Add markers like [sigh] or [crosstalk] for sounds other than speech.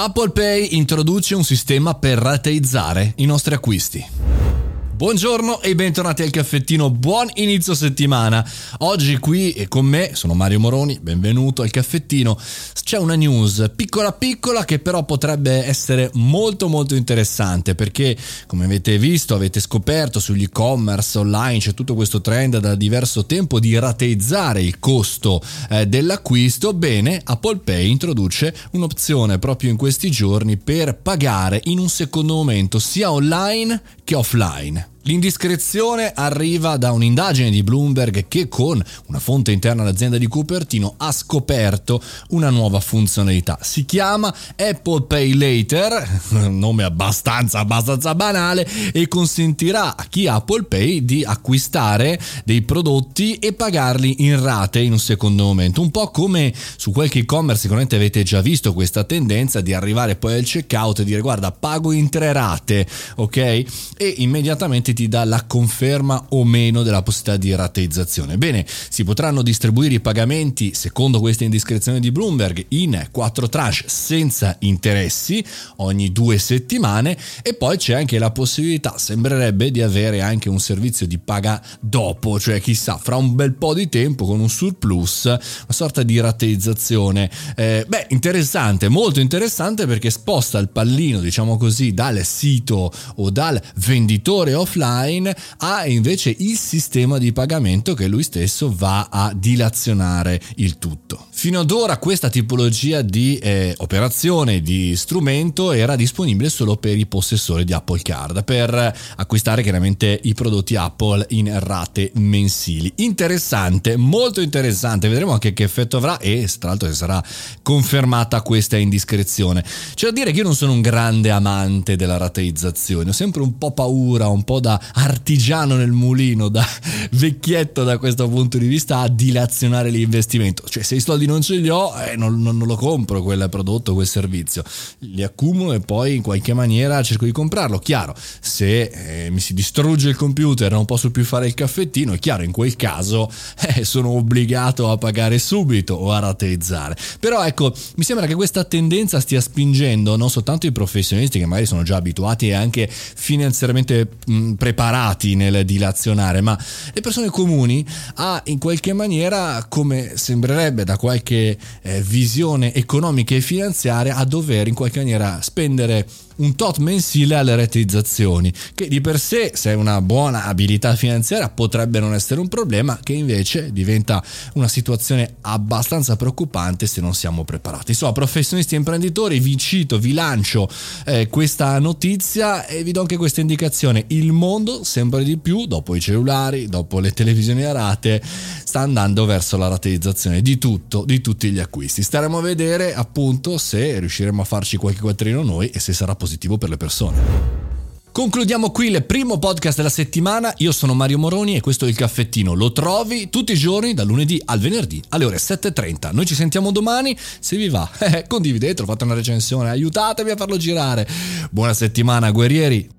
Apple Pay introduce un sistema per rateizzare i nostri acquisti. Buongiorno e bentornati al caffettino, buon inizio settimana. Oggi qui con me sono Mario Moroni, benvenuto al caffettino. C'è una news piccola piccola che però potrebbe essere molto molto interessante perché come avete visto, avete scoperto sugli e-commerce online c'è tutto questo trend da diverso tempo di rateizzare il costo eh, dell'acquisto. Bene, Apple Pay introduce un'opzione proprio in questi giorni per pagare in un secondo momento sia online offline. L'indiscrezione arriva da un'indagine di Bloomberg che con una fonte interna all'azienda di Cupertino ha scoperto una nuova funzionalità. Si chiama Apple Pay Later, [laughs] nome abbastanza abbastanza banale e consentirà a chi ha Apple Pay di acquistare dei prodotti e pagarli in rate in un secondo momento. Un po' come su qualche e-commerce sicuramente avete già visto questa tendenza di arrivare poi al checkout e dire guarda pago in tre rate, ok? E immediatamente ti dà la conferma o meno della possibilità di rateizzazione. Bene, si potranno distribuire i pagamenti secondo questa indiscrezione di Bloomberg in quattro tranche senza interessi ogni due settimane e poi c'è anche la possibilità, sembrerebbe, di avere anche un servizio di paga dopo, cioè chissà, fra un bel po' di tempo con un surplus, una sorta di rateizzazione. Eh, beh, interessante, molto interessante perché sposta il pallino, diciamo così, dal sito o dal venditore offline online ha invece il sistema di pagamento che lui stesso va a dilazionare il tutto. Fino ad ora questa tipologia di eh, operazione, di strumento era disponibile solo per i possessori di Apple Card, per acquistare chiaramente i prodotti Apple in rate mensili. Interessante, molto interessante, vedremo anche che effetto avrà e tra l'altro se sarà confermata questa indiscrezione. C'è da dire che io non sono un grande amante della rateizzazione, ho sempre un po' paura, un po' da artigiano nel mulino, da [laughs] vecchietto da questo punto di vista, a dilazionare l'investimento. Cioè, se i soldi non ce li ho, eh, non, non, non, lo compro quel prodotto, quel servizio. Li accumulo e poi in qualche maniera cerco di comprarlo. Chiaro, se eh, mi si distrugge il computer non posso più fare il caffettino, è chiaro, in quel caso [laughs] eh, sono obbligato a pagare subito o a rateizzare. Però ecco, mi sembra che questa tendenza stia spingendo non soltanto i professionisti che magari sono già abituati e anche finanziariamente mh, preparati nel dilazionare, ma le persone comuni a in qualche maniera, come sembrerebbe da qualche eh, visione economica e finanziaria, a dover in qualche maniera spendere un tot mensile alle realizzazioni, che di per sé, se è una buona abilità finanziaria, potrebbe non essere un problema, che invece diventa una situazione abbastanza preoccupante se non siamo preparati. Insomma, professionisti e imprenditori, vi cito, vi lancio eh, questa notizia e vi do anche questa indicazione. Il mondo sempre di più, dopo i cellulari, dopo le televisioni a rate, sta andando verso la rateizzazione di tutto, di tutti gli acquisti. Staremo a vedere appunto se riusciremo a farci qualche quattrino noi e se sarà possibile positivo per le persone. Concludiamo qui il primo podcast della settimana. Io sono Mario Moroni e questo è il caffettino. Lo trovi tutti i giorni dal lunedì al venerdì alle ore 7.30. Noi ci sentiamo domani. Se vi va, [laughs] eh, condividetelo, fate una recensione, aiutatemi a farlo girare. Buona settimana, guerrieri.